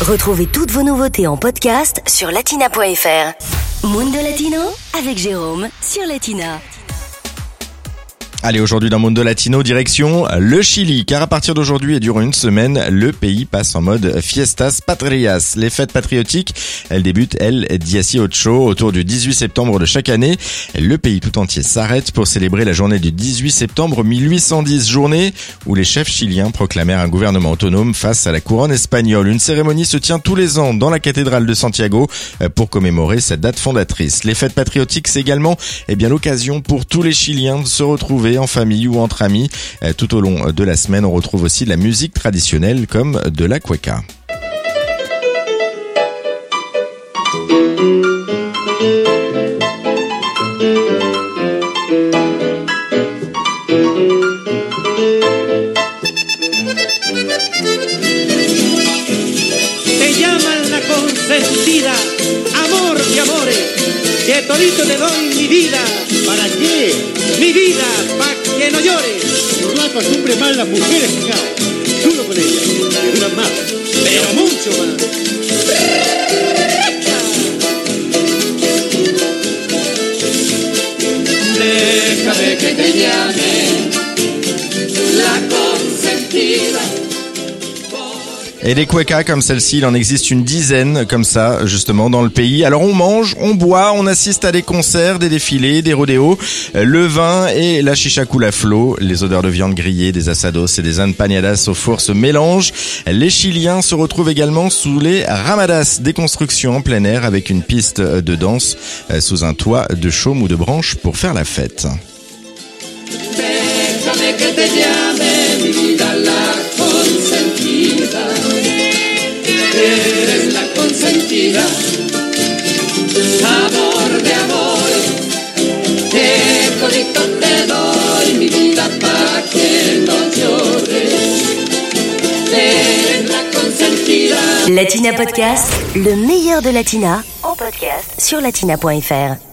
Retrouvez toutes vos nouveautés en podcast sur latina.fr. Mundo Latino avec Jérôme sur Latina. Allez, aujourd'hui dans Mundo Latino, direction le Chili, car à partir d'aujourd'hui et durant une semaine, le pays passe en mode Fiestas Patrias. Les fêtes patriotiques, elles débutent, elles, Ocho, autour du 18 septembre de chaque année. Le pays tout entier s'arrête pour célébrer la journée du 18 septembre 1810, journée où les chefs chiliens proclamèrent un gouvernement autonome face à la couronne espagnole. Une cérémonie se tient tous les ans dans la cathédrale de Santiago euh, pour commémorer cette date fondatrice. Les fêtes patriotiques, c'est également eh bien l'occasion pour tous les Chiliens de se retrouver en famille ou entre amis. Euh, tout au long de la semaine, on retrouve aussi de la musique traditionnelle comme de la cueca. Doy mi vida. ¿Para No acostumbre mal las mujeres, fijado. Duro con ellas, que duran más, pero mucho más. Déjame que te llame Et des cuecas comme celle-ci, il en existe une dizaine comme ça, justement, dans le pays. Alors on mange, on boit, on assiste à des concerts, des défilés, des rodéos, le vin et la chicha coule à flot. Les odeurs de viande grillée, des asados et des empanadas au four se mélangent. Les Chiliens se retrouvent également sous les ramadas, des constructions en plein air avec une piste de danse euh, sous un toit de chaume ou de branches pour faire la fête. Latina Podcast, le meilleur de Latina, podcast sur latina.fr.